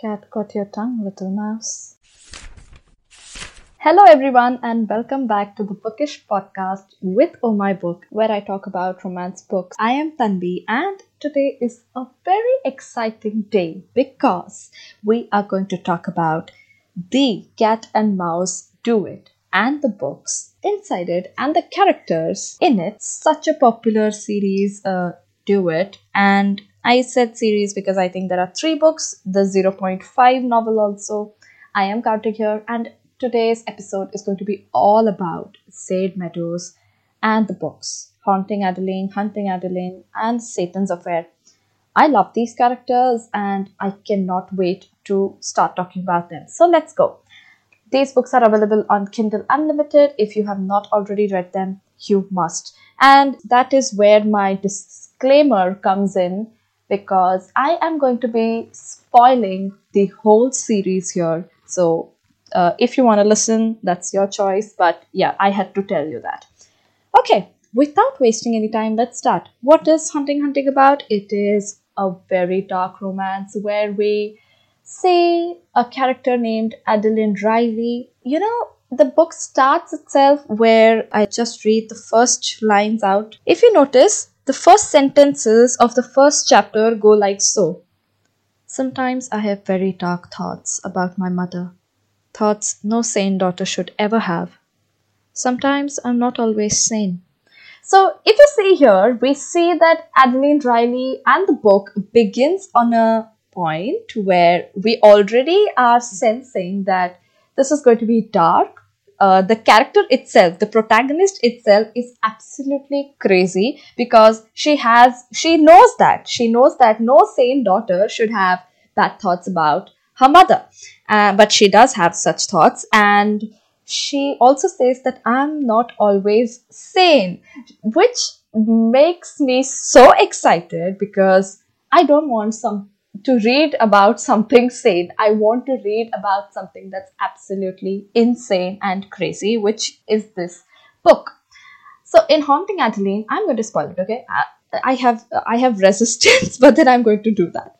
Cat got your tongue, little mouse. Hello, everyone, and welcome back to the Bookish podcast with Oh My Book, where I talk about romance books. I am Tanvi, and today is a very exciting day because we are going to talk about The Cat and Mouse Duet and the books inside it and the characters in it. Such a popular series, uh, Duet, and I said series because I think there are three books, the 0.5 novel also. I am counting here, and today's episode is going to be all about Zade Meadows and the books Haunting Adeline, Hunting Adeline, and Satan's Affair. I love these characters and I cannot wait to start talking about them. So let's go. These books are available on Kindle Unlimited. If you have not already read them, you must. And that is where my disclaimer comes in because I am going to be spoiling the whole series here. So, uh, if you want to listen, that's your choice. But yeah, I had to tell you that. Okay, without wasting any time, let's start. What is Hunting Hunting about? It is a very dark romance where we see a character named Adeline Riley. You know, the book starts itself where I just read the first lines out. If you notice, the first sentences of the first chapter go like so Sometimes I have very dark thoughts about my mother, thoughts no sane daughter should ever have. Sometimes I'm not always sane. So, if you see here, we see that Adeline Riley and the book begins on a point where we already are sensing that this is going to be dark, uh, the character itself, the protagonist itself, is absolutely crazy because she has, she knows that, she knows that no sane daughter should have bad thoughts about her mother. Uh, but she does have such thoughts, and she also says that I'm not always sane, which makes me so excited because I don't want some to read about something sane. I want to read about something that's absolutely insane and crazy, which is this book. So in Haunting Adeline, I'm going to spoil it. Okay, I, I have I have resistance, but then I'm going to do that.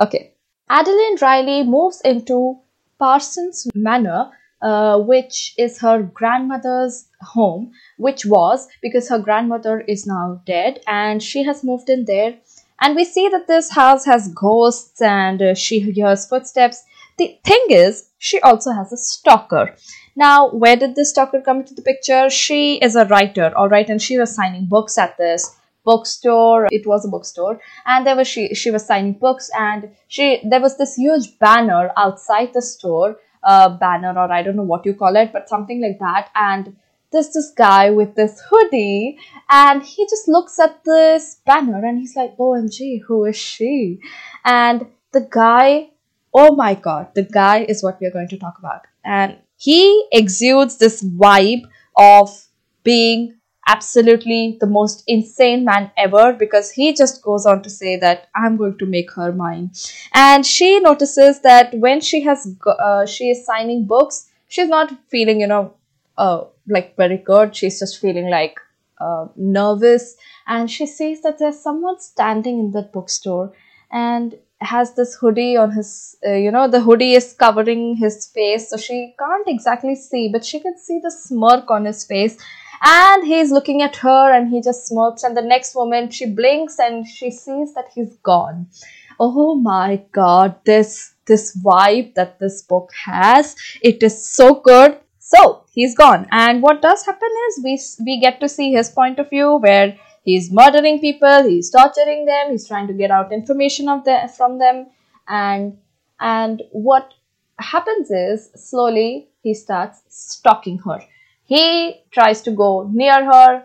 Okay, Adeline Riley moves into Parsons Manor. Uh, which is her grandmother's home, which was because her grandmother is now dead and she has moved in there and we see that this house has ghosts and uh, she hears footsteps. The thing is, she also has a stalker. Now, where did this stalker come into the picture? She is a writer, all right, and she was signing books at this bookstore. It was a bookstore, and there was she. She was signing books, and she there was this huge banner outside the store, uh, banner or I don't know what you call it, but something like that, and there's this guy with this hoodie and he just looks at this banner and he's like omg who is she? And the guy oh my god the guy is what we're going to talk about. And he exudes this vibe of being absolutely the most insane man ever because he just goes on to say that i'm going to make her mine. And she notices that when she has uh, she is signing books she's not feeling you know uh, like very good. She's just feeling like uh, nervous, and she sees that there's someone standing in that bookstore and has this hoodie on his. Uh, you know, the hoodie is covering his face, so she can't exactly see, but she can see the smirk on his face. And he's looking at her, and he just smirks. And the next moment, she blinks and she sees that he's gone. Oh my god, this this vibe that this book has, it is so good so he's gone. And what does happen is we, we get to see his point of view where he's murdering people, he's torturing them, he's trying to get out information of the, from them. And, and what happens is slowly he starts stalking her. He tries to go near her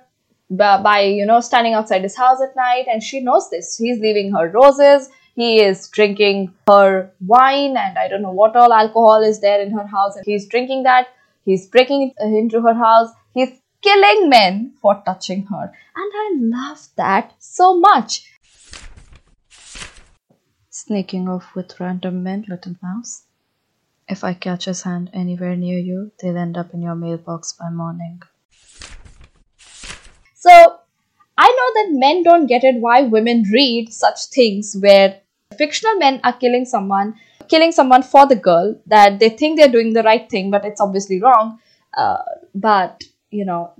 by, you know, standing outside his house at night and she knows this. He's leaving her roses. He is drinking her wine and I don't know what all alcohol is there in her house and he's drinking that He's breaking into her house. He's killing men for touching her. And I love that so much. Sneaking off with random men, little mouse. If I catch his hand anywhere near you, they'll end up in your mailbox by morning. So, I know that men don't get it why women read such things where fictional men are killing someone killing someone for the girl that they think they're doing the right thing, but it's obviously wrong. Uh, but you know,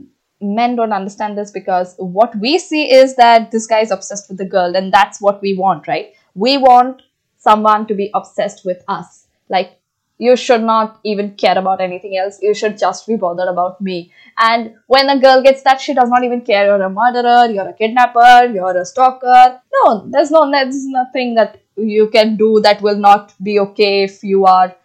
men don't understand this because what we see is that this guy is obsessed with the girl, and that's what we want, right? We want someone to be obsessed with us. Like you should not even care about anything else. You should just be bothered about me. And when a girl gets that, she does not even care. You're a murderer, you're a kidnapper, you're a stalker. No, there's no, there's nothing that you can do that will not be okay if you are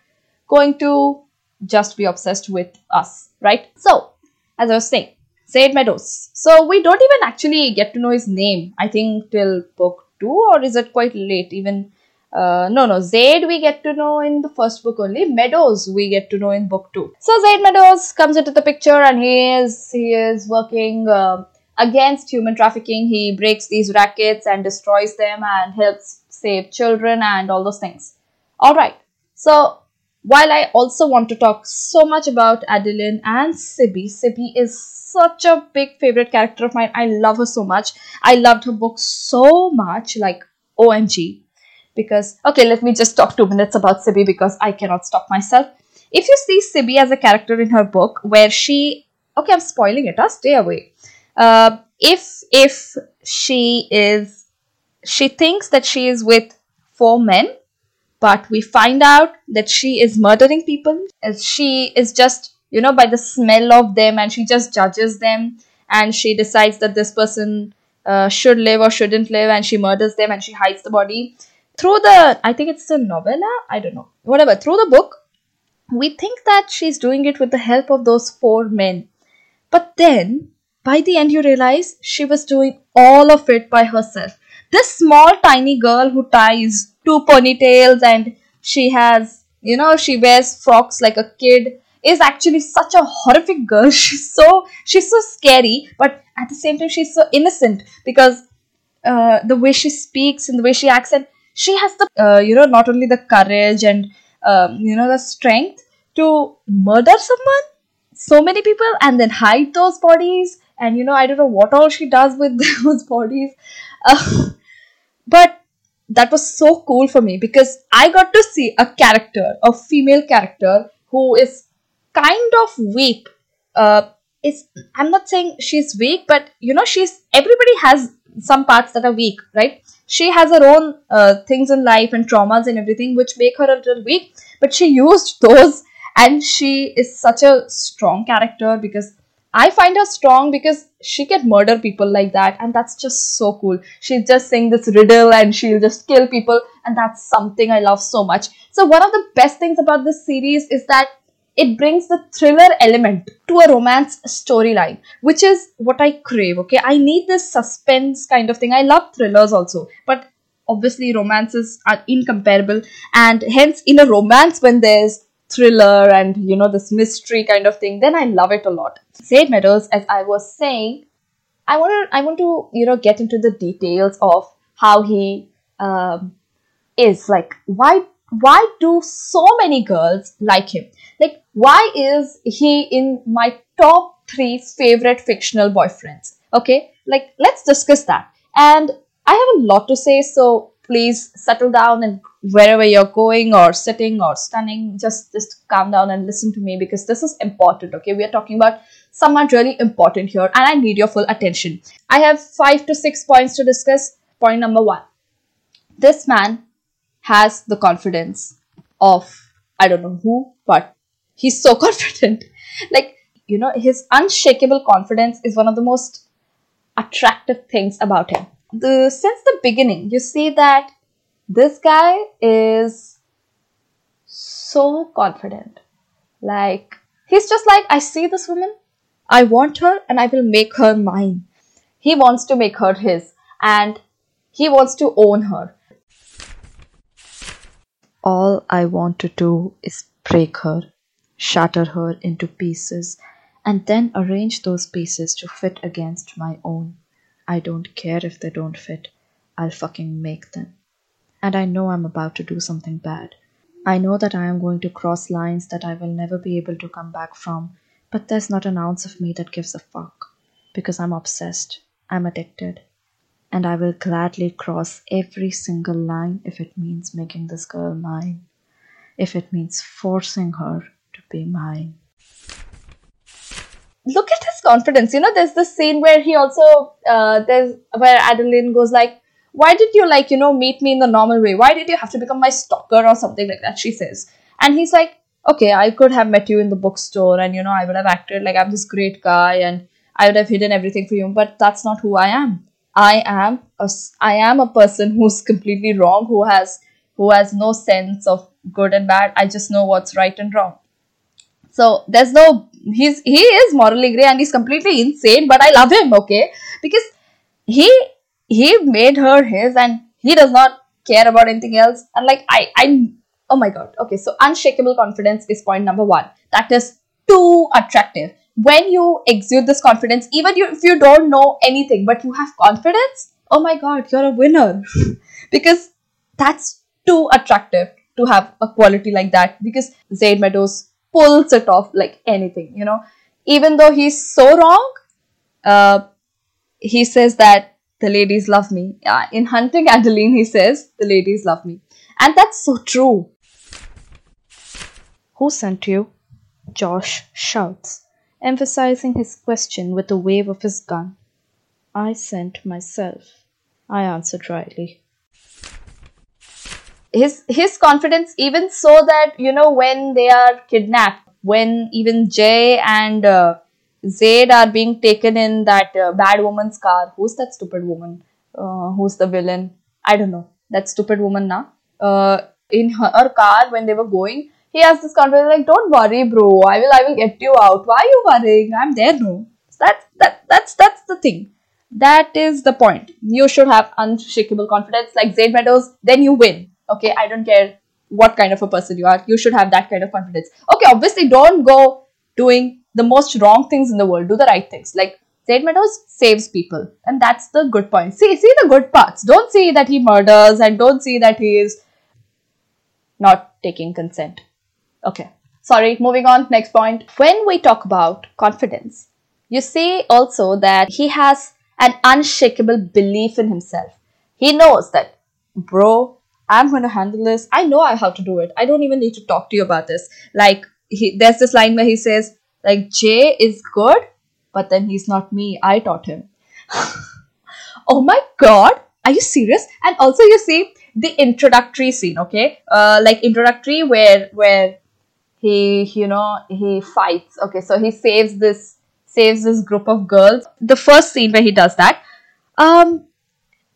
going to just be obsessed with us, right? So, as I was saying, Zade Meadows. So we don't even actually get to know his name. I think till book two, or is it quite late? Even uh, no, no, Zade we get to know in the first book only. Meadows we get to know in book two. So Zade Meadows comes into the picture and he is he is working uh, against human trafficking. He breaks these rackets and destroys them and helps save children and all those things. All right. So while I also want to talk so much about Adeline and Sibby, Sibby is such a big favorite character of mine. I love her so much. I loved her book so much, like OMG because okay let me just talk two minutes about Sibby because I cannot stop myself. If you see Sibby as a character in her book where she okay I'm spoiling it, I'll stay away. Uh, if if she is she thinks that she is with four men, but we find out that she is murdering people. She is just you know by the smell of them and she just judges them and she decides that this person uh, should live or shouldn't live and she murders them and she hides the body. Through the i think it's a novella? I don't know. Whatever. Through the book we think that she's doing it with the help of those four men. But then by the end you realize she was doing all of it by herself this small tiny girl who ties two ponytails and she has you know she wears frocks like a kid is actually such a horrific girl. She's so she's so scary but at the same time she's so innocent because uh, the way she speaks and the way she acts and she has the uh, you know not only the courage and um, you know the strength to murder someone so many people and then hide those bodies. And you know i don't know what all she does with those bodies. Uh, but that was so cool for me because i got to see a character a female character who is kind of weak. Uh, is i'm not saying she's weak but you know she's everybody has some parts that are weak right? She has her own uh, things in life and traumas and everything which make her a little weak but she used those and she is such a strong character because I find her strong because she can murder people like that, and that's just so cool. She's just saying this riddle and she'll just kill people, and that's something I love so much. So, one of the best things about this series is that it brings the thriller element to a romance storyline, which is what I crave. Okay, I need this suspense kind of thing. I love thrillers also, but obviously romances are incomparable, and hence, in a romance, when there's thriller and you know this mystery kind of thing, then I love it a lot. Zade Meadows, as I was saying, I want to I want to you know get into the details of how he um, is like why why do so many girls like him like, why is he in my top three favorite fictional boyfriends? Okay, like, let's discuss that. And I have a lot to say, so please settle down and wherever you're going or sitting or standing, just just calm down and listen to me because this is important. Okay, we are talking about someone really important here, and I need your full attention. I have five to six points to discuss. Point number one: this man has the confidence of I don't know who, but he's so confident like you know his unshakable confidence is one of the most attractive things about him the since the beginning you see that this guy is so confident like he's just like i see this woman i want her and i will make her mine he wants to make her his and he wants to own her all i want to do is break her shatter her into pieces, and then arrange those pieces to fit against my own. I don't care if they don't fit. I'll fucking make them. And I know I'm about to do something bad. I know that I am going to cross lines that I will never be able to come back from, but there's not an ounce of me that gives a fuck. Because I'm obsessed. I'm addicted. And I will gladly cross every single line if it means making this girl mine. if it means forcing her to be mine. Look at his confidence. You know, there's this scene where he also, uh, there's where Adeline goes like, why did you like, you know, meet me in the normal way? Why did you have to become my stalker or something like that? She says. And he's like, okay, I could have met you in the bookstore and, you know, I would have acted like I'm this great guy and I would have hidden everything for you, but that's not who I am. I am a, I am a person who's completely wrong, who has who has no sense of good and bad. I just know what's right and wrong. So there's no he's he is morally gray and he's completely insane, but I love him, okay? Because he he made her his and he does not care about anything else. And like I I oh my god. Okay, so unshakable confidence is point number one. That is too attractive. When you exude this confidence, even you, if you don't know anything, but you have confidence, oh my god, you're a winner. because that's too attractive to have a quality like that. Because Zade Meadows pulls it off like anything, you know. Even though he's so wrong, uh, he says that the ladies love me. Uh, in Hunting Adeline, he says the ladies love me. And that's so true. Who sent you? Josh shouts, emphasizing his question with a wave of his gun. I sent myself, I answered dryly. His his confidence even so that you know when they are kidnapped, when even Jay and uh, Zade are being taken in that uh, bad woman's car. Who's that stupid woman? Uh, who's the villain? I don't know. That stupid woman now. Uh, in her, her car when they were going, he has this confidence like, "Don't worry, bro. I will. I will get you out. Why are you worrying? I'm there, no." That's that. That's that's the thing. That is the point. You should have unshakable confidence, like Zade Meadows. Then you win. Okay, I don't care what kind of a person you are. You should have that kind of confidence. Okay, obviously, don't go doing the most wrong things in the world. Do the right things. Like Zade Meadows saves people, and that's the good point. See, see the good parts. Don't see that he murders, and don't see that he is not taking consent. Okay, sorry. Moving on. Next point. When we talk about confidence, you see also that he has an unshakable belief in himself. He knows that, bro, I'm going to handle this. I know how to do it. I don't even need to talk to you about this. Like, he, there's this line where he says, like, Jay is good, but then he's not me. I taught him. oh my god, are you serious? And also, you see the introductory scene, okay? Uh, like introductory where where he you know he fights. Okay, so he saves this saves this group of girls. The first scene where he does that, um,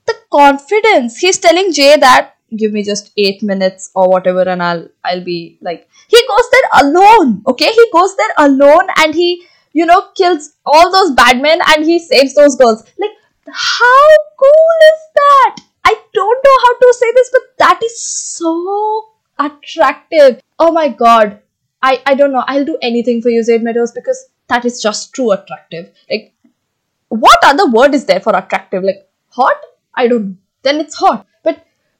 the confidence he's telling Jay that give me just eight minutes or whatever and I'll I'll be like he goes there alone. Okay, he goes there alone and he you know kills all those bad men and he saves those girls. Like how cool is that? I don't know how to say this, but that is so attractive. Oh my god. I, I don't know. I'll do anything for you, Zade Meadows, because that is just true attractive. Like, what other word is there for attractive? Like, hot? I don't know. Then it's hot.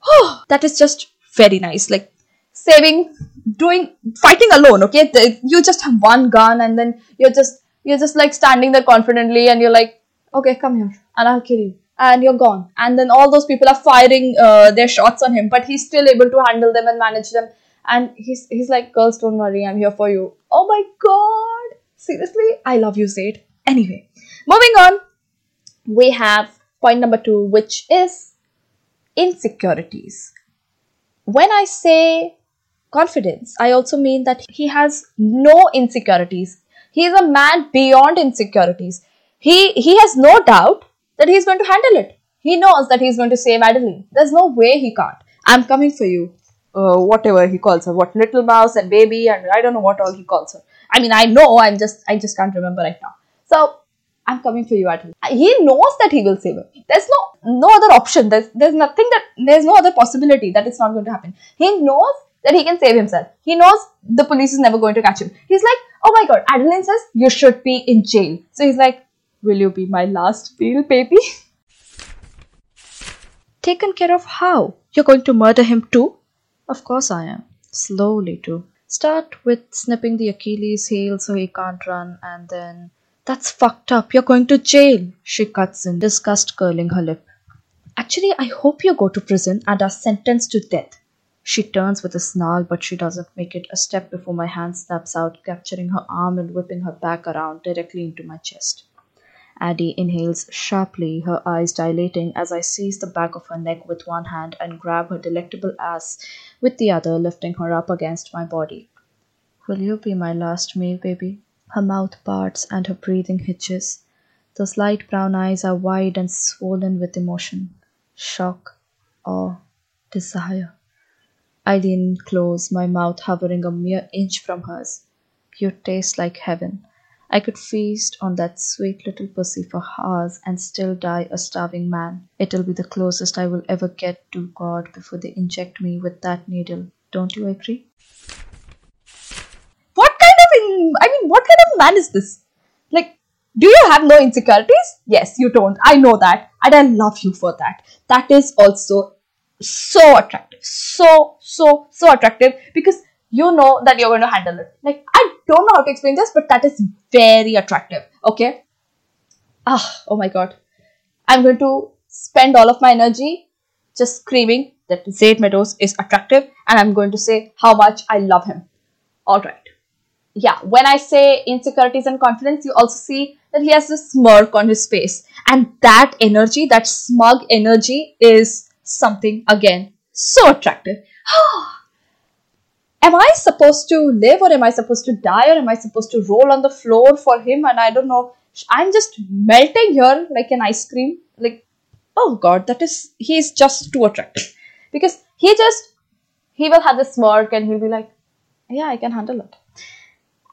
Oh, that is just very nice. Like saving, doing, fighting alone. Okay, you just have one gun, and then you're just you're just like standing there confidently, and you're like, okay, come here, and I'll kill you, and you're gone. And then all those people are firing uh, their shots on him, but he's still able to handle them and manage them. And he's he's like, girls, don't worry, I'm here for you. Oh my god, seriously, I love you, Zade. Anyway, moving on, we have point number two, which is insecurities. When I say confidence, I also mean that he has no insecurities. He is a man beyond insecurities. He, he has no doubt that he's going to handle it. He knows that he's going to save Adeline. There's no way he can't. I'm coming for you. Uh, whatever he calls her, what little mouse and baby, and I don't know what all he calls her. I mean, I know. I'm just, I just can't remember right now. So I'm coming for you, Adeline. He knows that he will save her. There's no no other option. There's there's nothing that there's no other possibility that it's not going to happen. He knows that he can save himself. He knows the police is never going to catch him. He's like, oh my god, Adeline says you should be in jail. So he's like, will you be my last meal, baby? Taken care of how? You're going to murder him too? Of course I am. Slowly too. Start with snipping the Achilles heel so he can't run and then that's fucked up. You're going to jail, she cuts in, disgust curling her lip. Actually, I hope you go to prison and are sentenced to death. She turns with a snarl, but she doesn't make it a step before my hand snaps out, capturing her arm and whipping her back around directly into my chest. Addie inhales sharply, her eyes dilating as I seize the back of her neck with one hand and grab her delectable ass with the other, lifting her up against my body. Will you be my last meal, baby? Her mouth parts and her breathing hitches. Those light brown eyes are wide and swollen with emotion, shock, awe, desire. I lean close, my mouth hovering a mere inch from hers. You taste like heaven. I could feast on that sweet little pussy for hours and still die a starving man. It'll be the closest I will ever get to God before they inject me with that needle. Don't you agree? What kind of in, I mean, what man is this? Like, do you have no insecurities? Yes, you don't. I know that. And I love you for that. That is also so attractive. So, so, so attractive because you know that you're going to handle it. Like, I don't know how to explain this, but that is very attractive. Okay. Ah, oh my god. I'm going to spend all of my energy just screaming that Zade Meadows is attractive and I'm going to say how much I love him. Alright. Yeah, when I say insecurities and confidence, you also see that he has this smirk on his face. And that energy, that smug energy, is something again so attractive. am I supposed to live or am I supposed to die or am I supposed to roll on the floor for him? And I don't know. I'm just melting here like an ice cream. Like, oh god, that is, he's just too attractive. Because he just, he will have this smirk and he'll be like, yeah, I can handle it.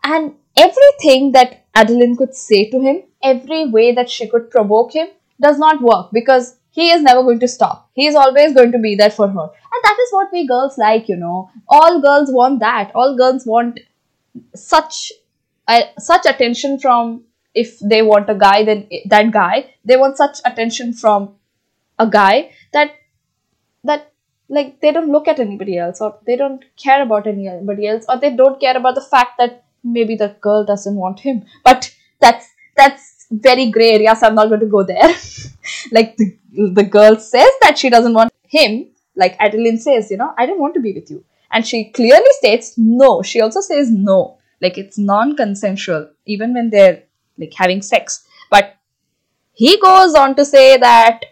And everything that Adeline could say to him, every way that she could provoke him, does not work because he is never going to stop. He is always going to be there for her. And that is what we girls like, you know. All girls want that. All girls want such uh, such attention from if they want a guy then that guy they want such attention from a guy that that like they don't look at anybody else or they don't care about anybody else or they don't care about the fact that maybe the girl doesn't want him. But that's that's very gray area so i'm not going to go there. Like the, the girl says that she doesn't want him like adeline says you know i don't want to be with you. And she clearly states no. She also says no. Like it's non-consensual even when they're like having sex. But he goes on to say that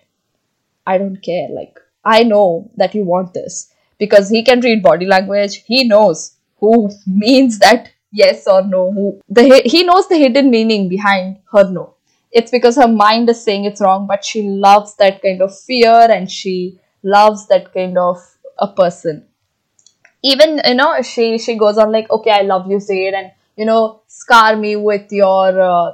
i don't care. Like i know that you want this. Because he can read body language. He knows who means that yes or no? The he knows the hidden meaning behind her no. It's because her mind is saying it's wrong but she loves that kind of fear and she loves that kind of a person. Even you know she she goes on like okay i love you Zade and you know scar me with your uh,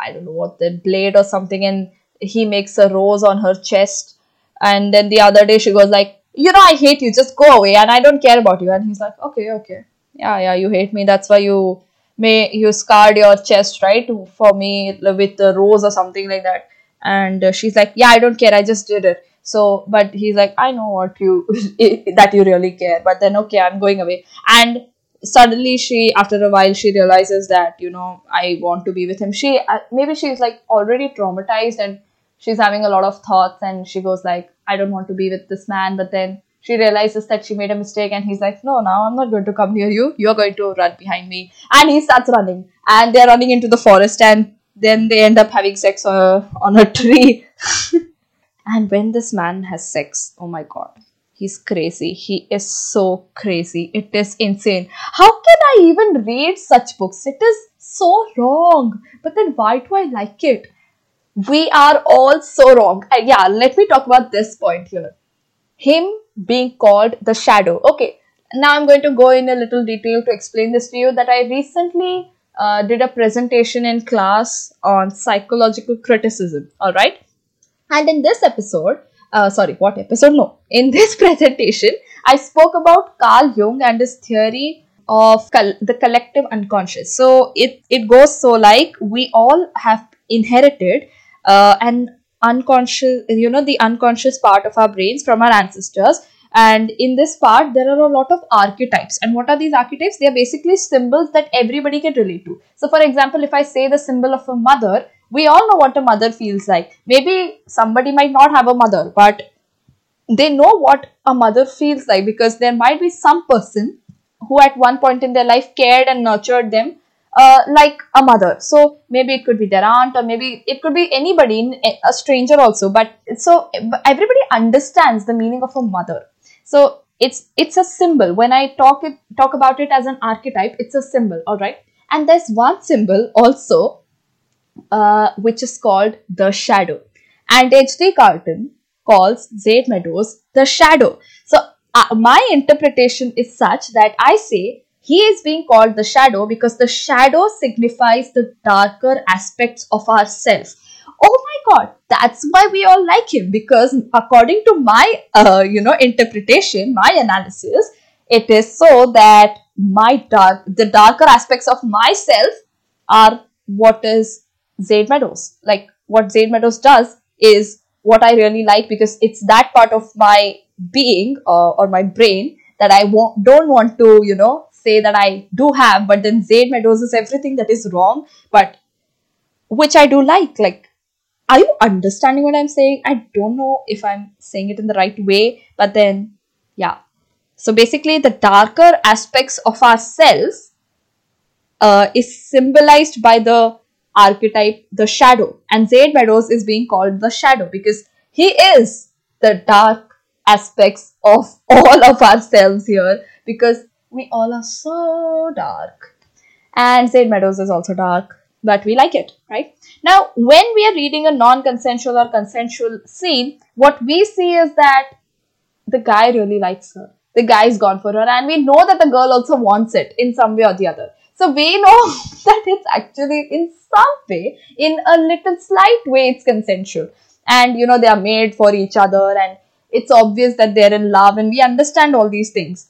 i don't know what the blade or something and he makes a rose on her chest. And then the other day she goes like you know i hate you. Just go away and i don't care about you. And he's like okay okay yeah yeah you hate me. That's why you may you scarred your chest right for me with the rose or something like that. And uh, she's like yeah i don't care. I just did it. So but he's like i know what you that you really care. But then okay i'm going away. And suddenly she after a while she realizes that you know i want to be with him. She uh, maybe she's like already traumatized and she's having a lot of thoughts and she goes like i don't want to be with this man. But then she realizes that she made a mistake and he's like no now i'm not going to come near you. You're going to run behind me. And he starts running. And they're running into the forest and then they end up having sex uh, on a tree. And when this man has sex oh my god he's crazy. He is so crazy. It is insane. How can i even read such books? It is so wrong. But then why do i like it? We are all so wrong. Uh, yeah let me talk about this point here. Him being called the shadow. Okay, now I'm going to go in a little detail to explain this to you that I recently uh, did a presentation in class on psychological criticism. All right, and in this episode, uh, sorry, what episode? No, in this presentation, I spoke about Carl Jung and his theory of col- the collective unconscious. So it it goes so like we all have inherited uh, an unconscious you know the unconscious part of our brains from our ancestors. And in this part there are a lot of archetypes. And what are these archetypes? They are basically symbols that everybody can relate to. So for example if i say the symbol of a mother we all know what a mother feels like. Maybe somebody might not have a mother but they know what a mother feels like because there might be some person who at one point in their life cared and nurtured them uh, like a mother. So maybe it could be their aunt or maybe it could be anybody, a stranger also. But so everybody understands the meaning of a mother. So it's it's a symbol. When I talk it talk about it as an archetype, it's a symbol. All right. And there's one symbol also, uh, which is called the shadow. And H.D. Carlton calls Zade Meadows the shadow. So uh, my interpretation is such that I say he is being called the shadow because the shadow signifies the darker aspects of ourselves. Oh my god, that's why we all like him because according to my uh, you know interpretation, my analysis, it is so that my dark the darker aspects of myself are what is Zade Meadows. Like what Zade Meadows does is what I really like because it's that part of my being uh, or my brain that I don't want to, you know, say that I do have, but then Zade Meadows is everything that is wrong, but which I do like. Like, are you understanding what I'm saying? I don't know if I'm saying it in the right way, but then, yeah. So basically, the darker aspects of ourselves uh, is symbolized by the archetype, the shadow. And Zade Meadows is being called the shadow because he is the dark aspects of all of ourselves here because we all are so dark. And Zade Meadows is also dark, but we like it, right? Now, when we are reading a non consensual or consensual scene, what we see is that the guy really likes her. The guy's gone for her, and we know that the girl also wants it in some way or the other. So we know that it's actually in some way, in a little slight way, it's consensual. And you know, they are made for each other, and it's obvious that they're in love, and we understand all these things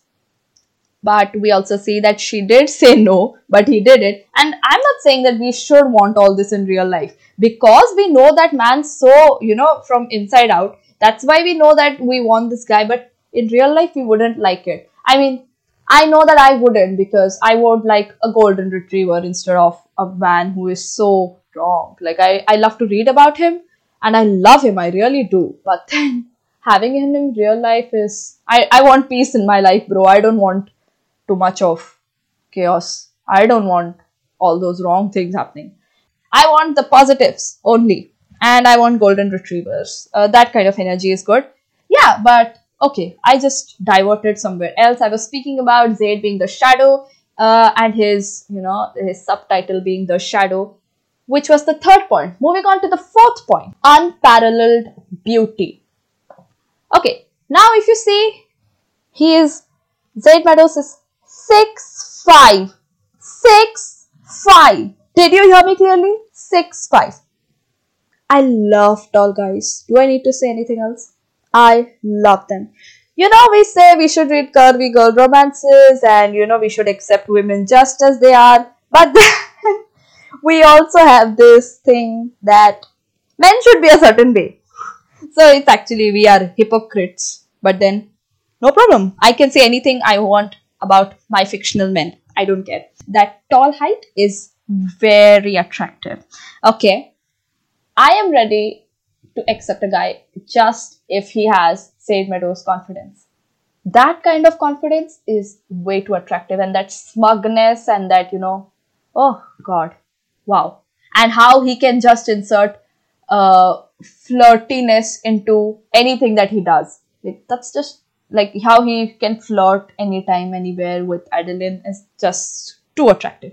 but we also see that she did say no, but he did it. And I'm not saying that we should want all this in real life because we know that man so, you know, from inside out. That's why we know that we want this guy, but in real life, we wouldn't like it. I mean, I know that I wouldn't because I would like a golden retriever instead of a man who is so wrong. Like, I, I love to read about him and I love him, I really do. But then having him in real life is, I, I want peace in my life, bro. I don't want too much of chaos. I don't want all those wrong things happening. I want the positives only. And I want golden retrievers. Uh, that kind of energy is good. Yeah, but okay, I just diverted somewhere else. I was speaking about Zade being the shadow uh, and his, you know, his subtitle being the shadow, which was the third point. Moving on to the fourth point unparalleled beauty. Okay, now if you see, he is, Zade Meadows is six five. Six five. Did you hear me clearly? Six five. I love tall guys. Do i need to say anything else? I love them. You know we say we should read curvy girl romances and you know we should accept women just as they are. But we also have this thing that men should be a certain way. So it's actually we are hypocrites. But then no problem. I can say anything i want about my fictional men. I don't care. That tall height is very attractive. Okay. I am ready to accept a guy just if he has Zade Meadows confidence. That kind of confidence is way too attractive and that smugness and that, you know, oh god, wow. And how he can just insert uh, flirtiness into anything that he does. that's just like how he can flirt anytime, anywhere with Adeline is just too attractive.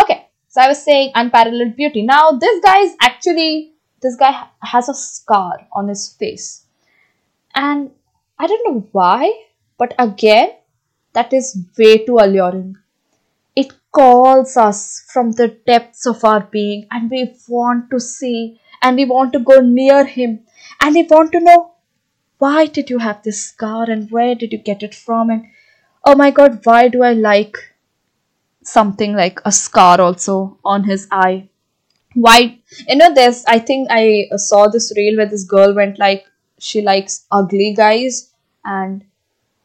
Okay, so I was saying unparalleled beauty. Now this guy is actually this guy has a scar on his face, and I don't know why, but again, that is way too alluring. It calls us from the depths of our being, and we want to see, and we want to go near him, and we want to know why did you have this scar and where did you get it from? And oh my god why do i like something like a scar also on his eye? Why you know there's i think i saw this reel where this girl went like she likes ugly guys and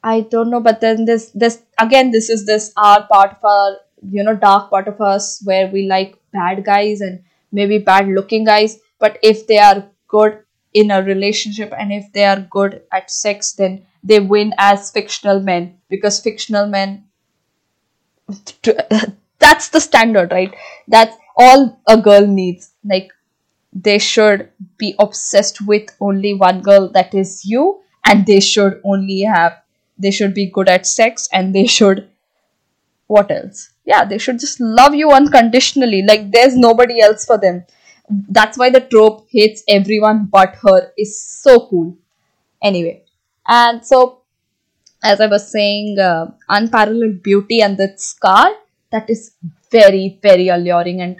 i don't know but then this this again this is this our part of our you know dark part of us where we like bad guys and maybe bad looking guys. But if they are good in a relationship and if they are good at sex then they win as fictional men because fictional men that's the standard right? That's all a girl needs. Like they should be obsessed with only one girl that is you and they should only have they should be good at sex and they should what else? Yeah they should just love you unconditionally. Like there's nobody else for them that's why the trope hates everyone but her is so cool. Anyway and so as i was saying uh, unparalleled beauty and that scar that is very very alluring and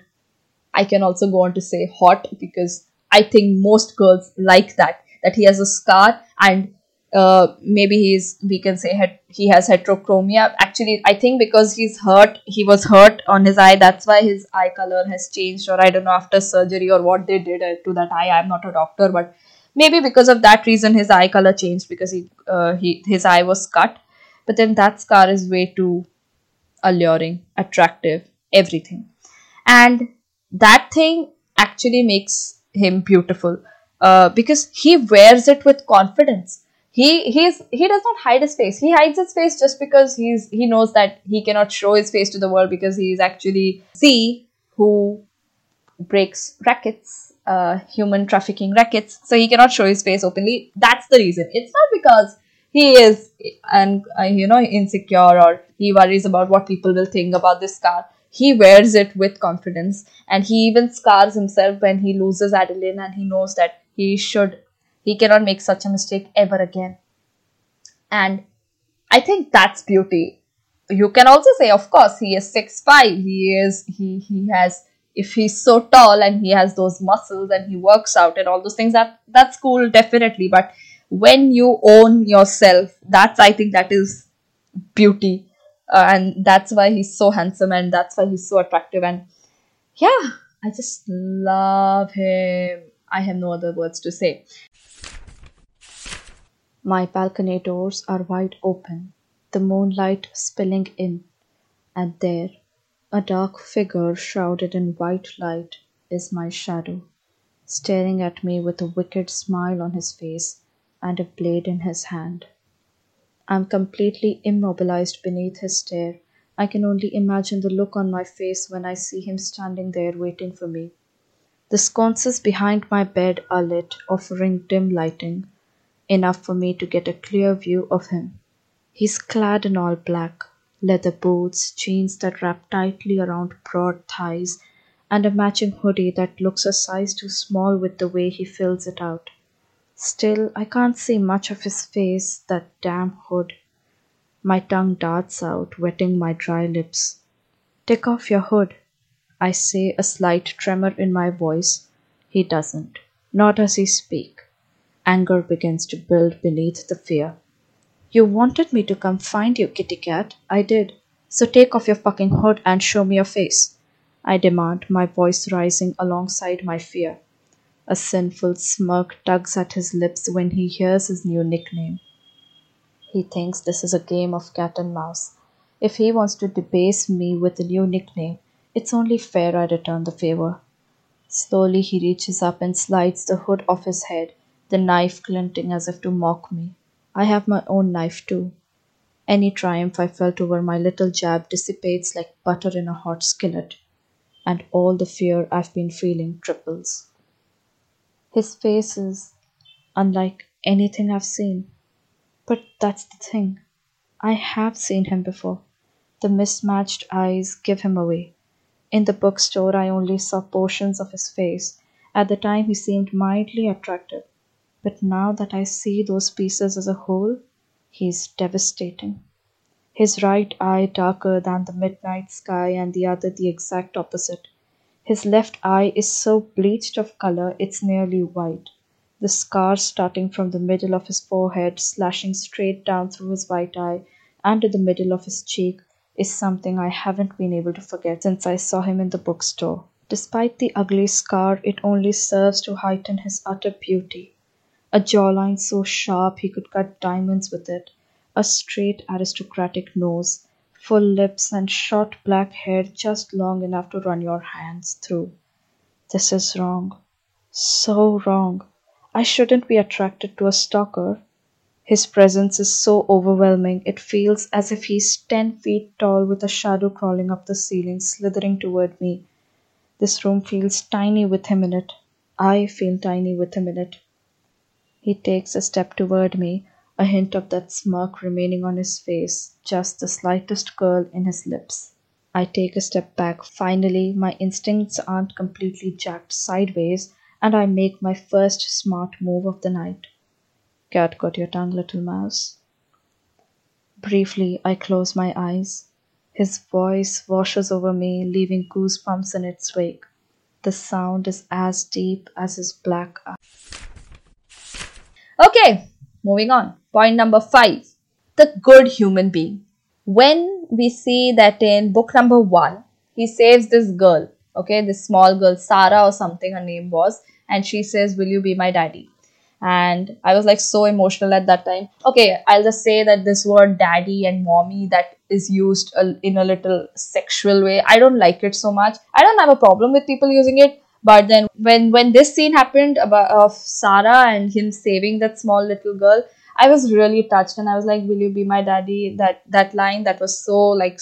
i can also go on to say hot because i think most girls like that that he has a scar and uh, maybe he's we can say het- he has heterochromia. Actually i think because he's hurt he was hurt on his eye that's why his eye color has changed or i don't know after surgery or what they did uh, to that eye. I'm not a doctor but maybe because of that reason his eye color changed because he uh, he his eye was cut. But then that scar is way too alluring attractive everything. And that thing actually makes him beautiful uh, because he wears it with confidence he he's he does not hide his face. He hides his face just because he's he knows that he cannot show his face to the world because he's actually C who breaks rackets uh human trafficking rackets. So he cannot show his face openly. That's the reason. It's not because he is and uh, you know insecure or he worries about what people will think about this scar. He wears it with confidence. And he even scars himself when he loses adeline and he knows that he should he cannot make such a mistake ever again. And I think that's beauty. You can also say, of course, he is six five. He is he he has if he's so tall and he has those muscles and he works out and all those things that that's cool definitely. But when you own yourself, that's I think that is beauty. Uh, and that's why he's so handsome and that's why he's so attractive and yeah i just love him i have no other words to say my balcony doors are wide open, the moonlight spilling in, and there, a dark figure shrouded in white light, is my shadow, staring at me with a wicked smile on his face and a blade in his hand. I am completely immobilized beneath his stare. I can only imagine the look on my face when I see him standing there waiting for me. The sconces behind my bed are lit, offering dim lighting enough for me to get a clear view of him. He's clad in all black, leather boots, jeans that wrap tightly around broad thighs, and a matching hoodie that looks a size too small with the way he fills it out. Still, I can't see much of his face, that damn hood. My tongue darts out, wetting my dry lips. Take off your hood, I say, a slight tremor in my voice. He doesn't, nor does he speak. Anger begins to build beneath the fear. You wanted me to come find you, kitty cat. I did. So take off your fucking hood and show me your face. I demand, my voice rising alongside my fear. A sinful smirk tugs at his lips when he hears his new nickname. He thinks this is a game of cat and mouse. If he wants to debase me with a new nickname, it's only fair I return the favor. Slowly he reaches up and slides the hood off his head the knife glinting as if to mock me. I have my own knife too. Any triumph I felt over my little jab dissipates like butter in a hot skillet, and all the fear I've been feeling triples. His face is unlike anything I've seen. But that's the thing. I have seen him before. The mismatched eyes give him away. In the bookstore, I only saw portions of his face. At the time, he seemed mildly attractive. But now that I see those pieces as a whole, he is devastating. His right eye darker than the midnight sky and the other the exact opposite. His left eye is so bleached of color it's nearly white. The scar starting from the middle of his forehead, slashing straight down through his right eye and to the middle of his cheek, is something I haven't been able to forget since I saw him in the bookstore. Despite the ugly scar, it only serves to heighten his utter beauty a jawline so sharp he could cut diamonds with it, a straight aristocratic nose, full lips, and short black hair just long enough to run your hands through. This is wrong. So wrong. I shouldn't be attracted to a stalker. His presence is so overwhelming, it feels as if he's 10 feet tall with a shadow crawling up the ceiling, slithering toward me. This room feels tiny with him in it. I feel tiny with him in it. He takes a step toward me, a hint of that smirk remaining on his face, just the slightest curl in his lips. I take a step back. Finally, my instincts aren't completely jacked sideways, and I make my first smart move of the night. Cat got your tongue, little mouse. Briefly, I close my eyes. His voice washes over me, leaving goosebumps in its wake. The sound is as deep as his black eyes. Okay, moving on. Point number five the good human being. When we see that in book number one, he saves this girl, okay, this small girl, Sarah or something her name was, and she says, Will you be my daddy? And I was like so emotional at that time. Okay, I'll just say that this word daddy and mommy that is used in a little sexual way, I don't like it so much. I don't have a problem with people using it, but then when when this scene happened about of Sarah and him saving that small little girl, I was really touched and I was like, "Will you be my daddy?" That that line that was so like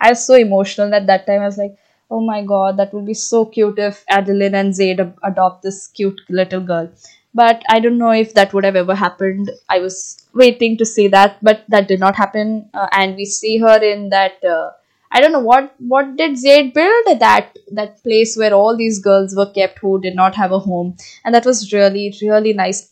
I was so emotional at that time. I was like, "Oh my god, that would be so cute if Adeline and Zade adopt this cute little girl." But I don't know if that would have ever happened. I was waiting to see that, but that did not happen. Uh, and we see her in that. Uh, I don't know what what did Zade build that that place where all these girls were kept who did not have a home, and that was really really nice.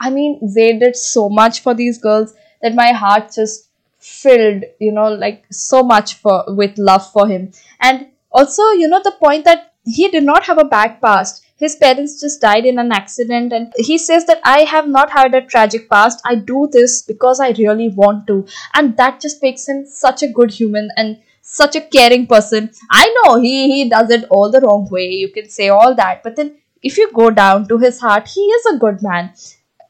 I mean, Zade did so much for these girls that my heart just filled, you know, like so much for with love for him. And also, you know, the point that he did not have a bad past. His parents just died in an accident, and he says that I have not had a tragic past. I do this because I really want to, and that just makes him such a good human and such a caring person. I know he he does it all the wrong way. You can say all that, but then if you go down to his heart, he is a good man.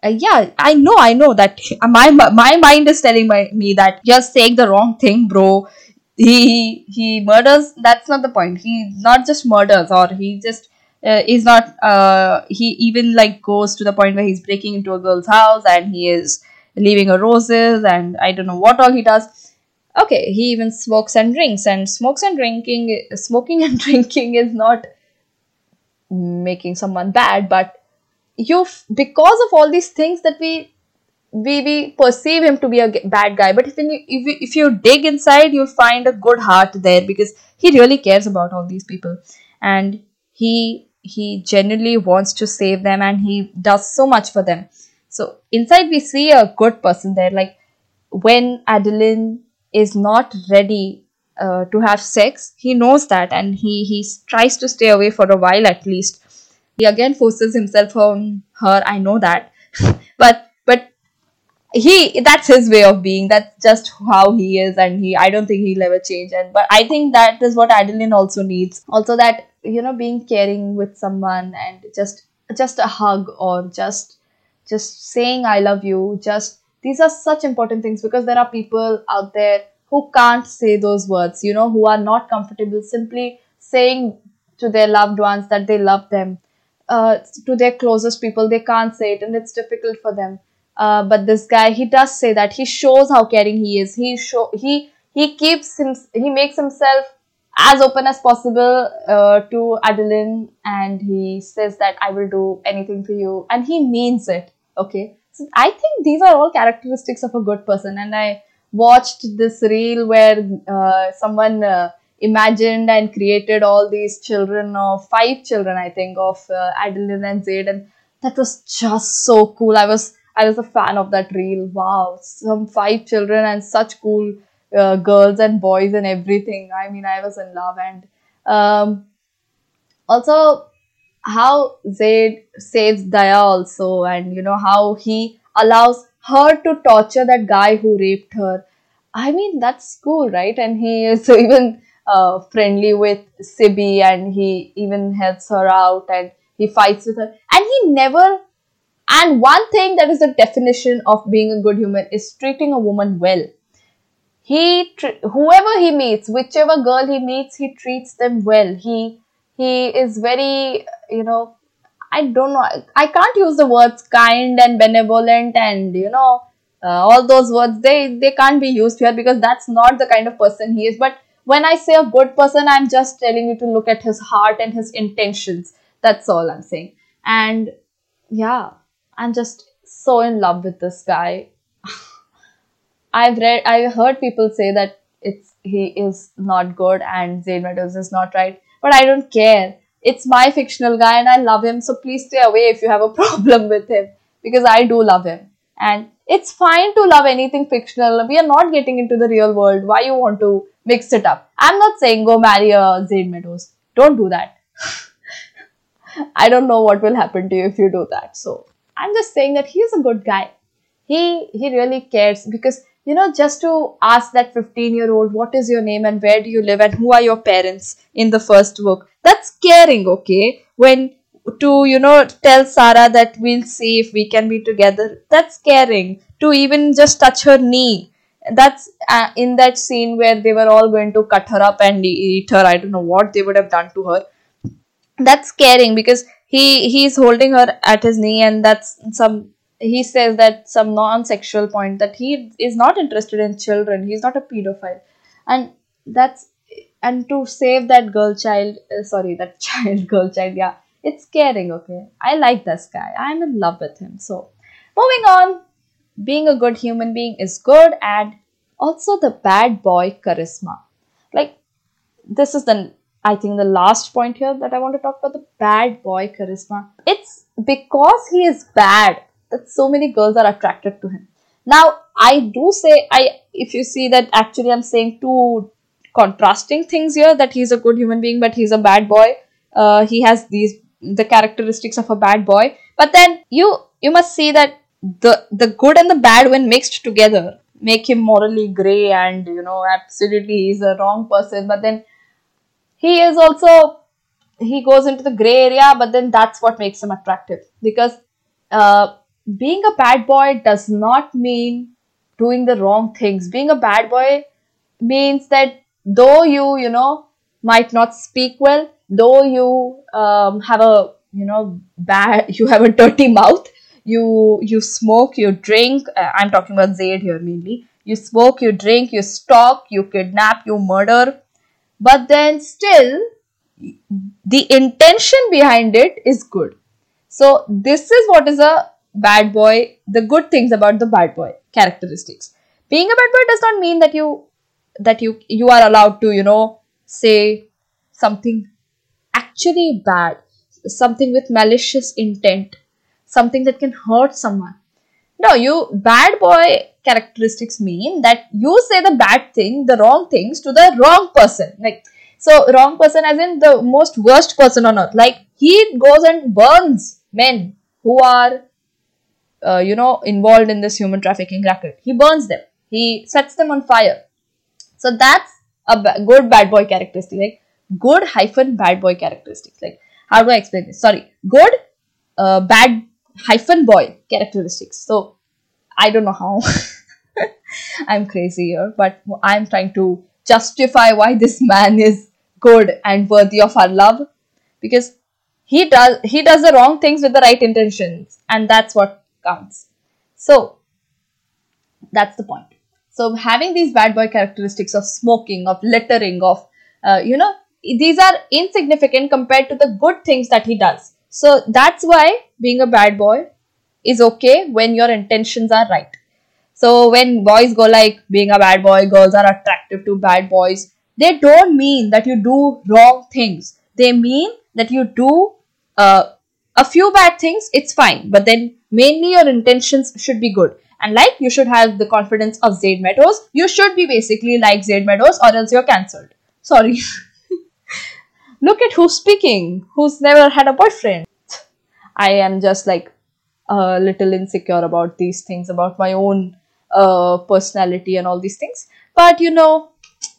Uh, yeah i know i know that. My my mind is telling my, me that just saying the wrong thing bro. He he murders. That's not the point. He not just murders or he just uh, is not uh, he even like goes to the point where he's breaking into a girl's house and he is leaving her roses and i don't know what all he does okay he even smokes and drinks and smokes and drinking smoking and drinking is not making someone bad but you because of all these things that we we, we perceive him to be a bad guy but if you, if you if you dig inside you'll find a good heart there because he really cares about all these people. And he he genuinely wants to save them and he does so much for them. So inside we see a good person there like when adeline is not ready uh, to have sex he knows that and he he tries to stay away for a while at least. He again forces himself on her i know that. But but he that's his way of being that's just how he is and he i don't think he'll ever change. And but i think that is what adeline also needs. Also that you know being caring with someone and just just a hug or just just saying i love you just these are such important things because there are people out there who can't say those words you know who are not comfortable simply saying to their loved ones that they love them. Uh, to their closest people they can't say it and it's difficult for them. Uh, but this guy he does say that. He shows how caring he is. He show he he keeps him he makes himself as open as possible uh, to Adeline and he says that I will do anything for you. And he means it okay so I think these are all characteristics of a good person. And I watched this reel where uh, someone uh, imagined and created all these children of five children i think of uh, adeline and zade. And that was just so cool. I was i was a fan of that reel. Wow. Some five children and such cool uh, girls and boys and everything. I mean i was in love. And um, also how zade saves daya also and you know how he allows her to torture that guy who raped her i mean that's cool right and he is even uh, friendly with Sibby and he even helps her out and he fights with her. And he never, and one thing that is the definition of being a good human is treating a woman well. He, whoever he meets, whichever girl he meets, he treats them well. He, he is very, you know, I don't know. I can't use the words kind and benevolent and you know uh, all those words. They they can't be used here because that's not the kind of person he is. But when I say a good person, I'm just telling you to look at his heart and his intentions. That's all I'm saying. And yeah, I'm just so in love with this guy. I've read, I've heard people say that it's he is not good and Zade Meadows is not right, but I don't care it's my fictional guy and I love him. So please stay away if you have a problem with him because I do love him. And it's fine to love anything fictional. We are not getting into the real world. Why you want to mix it up? I'm not saying go marry a Zade Meadows. Don't do that. I don't know what will happen to you if you do that. So I'm just saying that he is a good guy. He he really cares because you know, just to ask that 15 year old, what is your name and where do you live and who are your parents in the first book? That's caring, okay? When to, you know, tell Sarah that we'll see if we can be together, that's caring. To even just touch her knee, that's uh, in that scene where they were all going to cut her up and eat her. I don't know what they would have done to her. That's caring because he he's holding her at his knee and that's some he says that some non-sexual point that he is not interested in children he's not a pedophile. And that's and to save that girl child uh, sorry that child girl child yeah it's caring okay? I like this guy. I'm in love with him. So moving on. Being a good human being is good and also the bad boy charisma. Like this is the I think the last point here that I want to talk about the bad boy charisma. It's because he is bad that so many girls are attracted to him. Now, I do say, I if you see that actually I'm saying two contrasting things here that he's a good human being, but he's a bad boy. Uh, he has these the characteristics of a bad boy. But then you you must see that the the good and the bad when mixed together make him morally gray and you know absolutely he's a wrong person. But then he is also he goes into the gray area, but then that's what makes him attractive because uh, being a bad boy does not mean doing the wrong things. Being a bad boy means that though you, you know, might not speak well, though you um, have a, you know, bad, you have a dirty mouth, you you smoke, you drink. Uh, I'm talking about Zade here mainly. You smoke, you drink, you stalk, you kidnap, you murder, but then still, the intention behind it is good. So this is what is a bad boy, the good things about the bad boy characteristics. Being a bad boy does not mean that you that you you are allowed to, you know, say something actually bad, something with malicious intent, something that can hurt someone. No, you bad boy characteristics mean that you say the bad thing, the wrong things to the wrong person. Like so wrong person as in the most worst person on earth. Like he goes and burns men who are uh, you know, involved in this human trafficking racket. He burns them. He sets them on fire. So that's a good bad boy characteristic. Like good hyphen bad boy characteristics. Like how do I explain this? Sorry, good uh, bad hyphen boy characteristics. So I don't know how. I'm crazy here, but I'm trying to justify why this man is good and worthy of our love because he does he does the wrong things with the right intentions and that's what counts. So that's the point. So having these bad boy characteristics of smoking, of littering, of uh, you know, these are insignificant compared to the good things that he does. So that's why being a bad boy is okay when your intentions are right. So when boys go like being a bad boy, girls are attractive to bad boys, they don't mean that you do wrong things. They mean that you do uh, a few bad things, it's fine. But then mainly your intentions should be good. And like you should have the confidence of Zade Meadows, you should be basically like Zade Meadows or else you're cancelled. Sorry. Look at who's speaking, who's never had a boyfriend. I am just like a little insecure about these things, about my own uh, personality and all these things. But you know,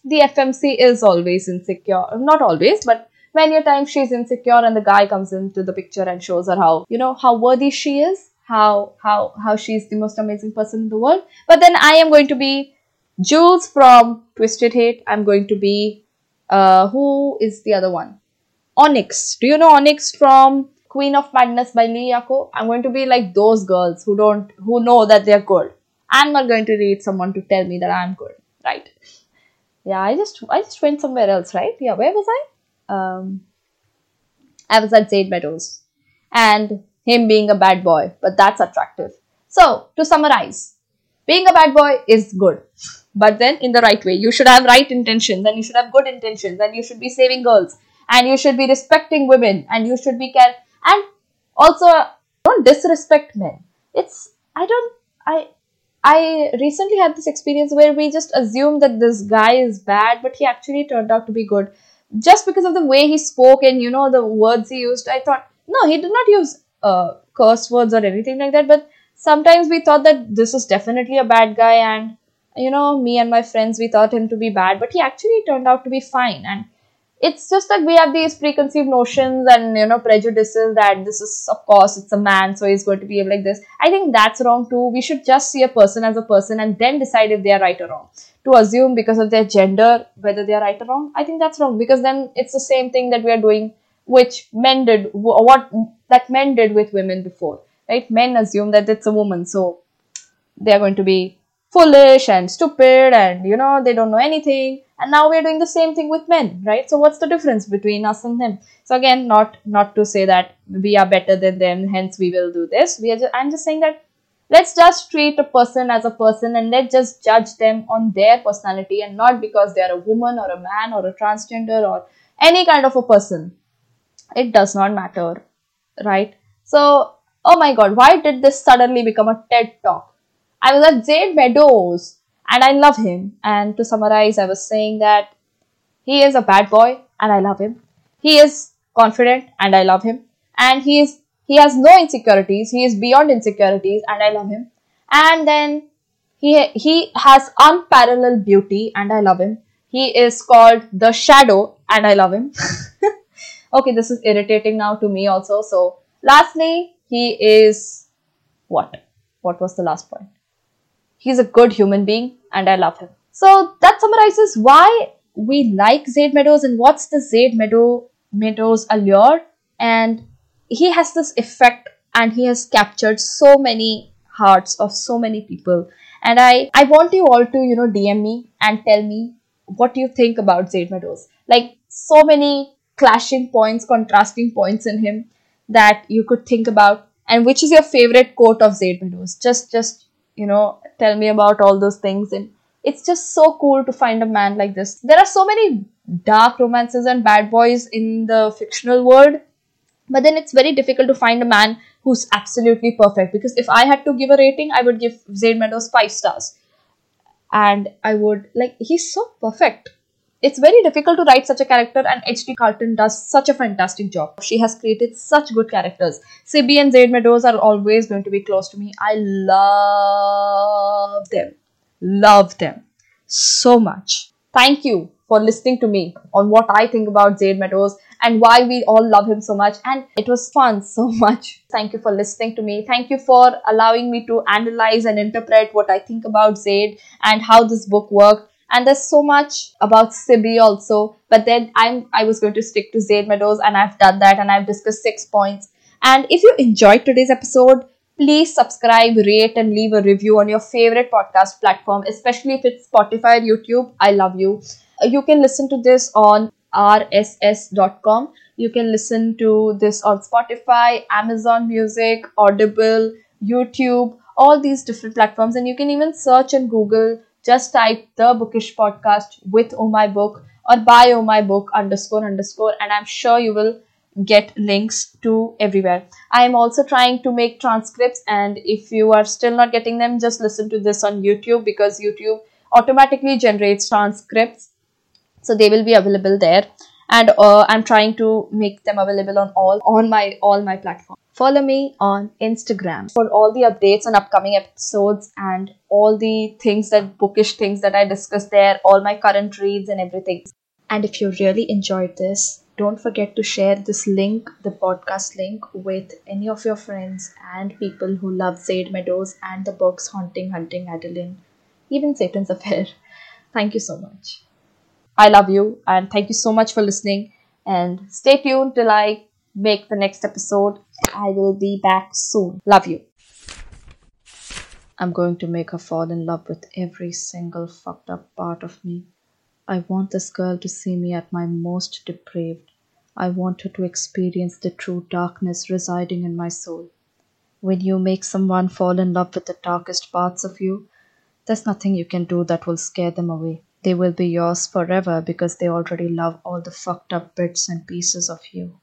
the FMC is always insecure. Not always, but many a time she's insecure and the guy comes into the picture and shows her how, you know, how worthy she is how how how she's the most amazing person in the world. But then I am going to be Jules from Twisted Hate. I'm going to be uh who is the other one? Onyx. Do you know Onyx from Queen of Madness by Lee Jacquot, I'm going to be like those girls who don't, who know that they're good. I'm not going to read someone to tell me that I'm good, right? Yeah, I just, I just went somewhere else, right? Yeah, where was I? Um, I was at Zade Meadows, and him being a bad boy, but that's attractive. So to summarize, being a bad boy is good, but then in the right way. You should have right intentions, and you should have good intentions, and you should be saving girls, and you should be respecting women, and you should be care and also don't disrespect men. It's I don't I I recently had this experience where we just assumed that this guy is bad, but he actually turned out to be good. Just because of the way he spoke and you know the words he used, I thought no, he did not use uh, curse words or anything like that. But sometimes we thought that this is definitely a bad guy, and you know, me and my friends we thought him to be bad, but he actually turned out to be fine. And it's just that we have these preconceived notions and you know prejudices that this is of course it's a man so he's going to behave like this. I think that's wrong too. We should just see a person as a person and then decide if they are right or wrong. To assume because of their gender whether they are right or wrong i think that's wrong because then it's the same thing that we are doing which men did what that men did with women before right? Men assume that it's a woman so they are going to be foolish and stupid and you know they don't know anything. And now we're doing the same thing with men right? So what's the difference between us and them? So again not not to say that we are better than them hence we will do this. We are just, i'm just saying that let's just treat a person as a person and let's just judge them on their personality and not because they are a woman or a man or a transgender or any kind of a person. It does not matter right? So oh my god why did this suddenly become a ted talk i was at zade meadows and I love him. And to summarize, I was saying that he is a bad boy and I love him. He is confident and I love him. And he is he has no insecurities. He is beyond insecurities and I love him. And then he he has unparalleled beauty and I love him. He is called the shadow and I love him. okay, this is irritating now to me also. So lastly, he is what? What was the last point? He's a good human being and I love him. So that summarizes why we like Zade Meadows and what's the Zade Meadow Meadows allure. And he has this effect and he has captured so many hearts of so many people. And I, I want you all to, you know, DM me and tell me what you think about Zade Meadows. Like so many clashing points, contrasting points in him that you could think about. And which is your favorite quote of Zade Meadows? Just just you know, tell me about all those things. And it's just so cool to find a man like this. There are so many dark romances and bad boys in the fictional world, but then it's very difficult to find a man who's absolutely perfect. Because if I had to give a rating, I would give Zade Meadows five stars. And I would, like, he's so perfect it's very difficult to write such a character, and H.D. Carlton does such a fantastic job. She has created such good characters. Sibby and Zade Meadows are always going to be close to me. I love them. Love them so much. Thank you for listening to me on what I think about Zade Meadows and why we all love him so much. And it was fun so much. Thank you for listening to me. Thank you for allowing me to analyze and interpret what I think about Zade and how this book worked and there's so much about Sibby also. But then I'm I was going to stick to Zade Meadows, and I've done that, and I've discussed six points. And if you enjoyed today's episode, please subscribe, rate, and leave a review on your favorite podcast platform, especially if it's Spotify or YouTube. I love you. Uh, you can listen to this on rss.com. You can listen to this on Spotify, Amazon Music, Audible, YouTube, all these different platforms. And you can even search on Google just type the bookish podcast with oh my book or buy oh my book underscore underscore and i'm sure you will get links to everywhere. I am also trying to make transcripts and if you are still not getting them just listen to this on youtube because youtube automatically generates transcripts. So they will be available there and uh, i'm trying to make them available on all on my all my platforms Follow me on Instagram for all the updates on upcoming episodes and all the things that bookish things that I discuss there, all my current reads and everything. And if you really enjoyed this, don't forget to share this link, the podcast link, with any of your friends and people who love Zade Meadows and the books Haunting, Hunting, Adeline, even Satan's Affair. Thank you so much. I love you and thank you so much for listening. And stay tuned till I make the next episode. I will be back soon. Love you. I'm going to make her fall in love with every single fucked up part of me. I want this girl to see me at my most depraved. I want her to experience the true darkness residing in my soul. When you make someone fall in love with the darkest parts of you, there's nothing you can do that will scare them away. They will be yours forever because they already love all the fucked up bits and pieces of you.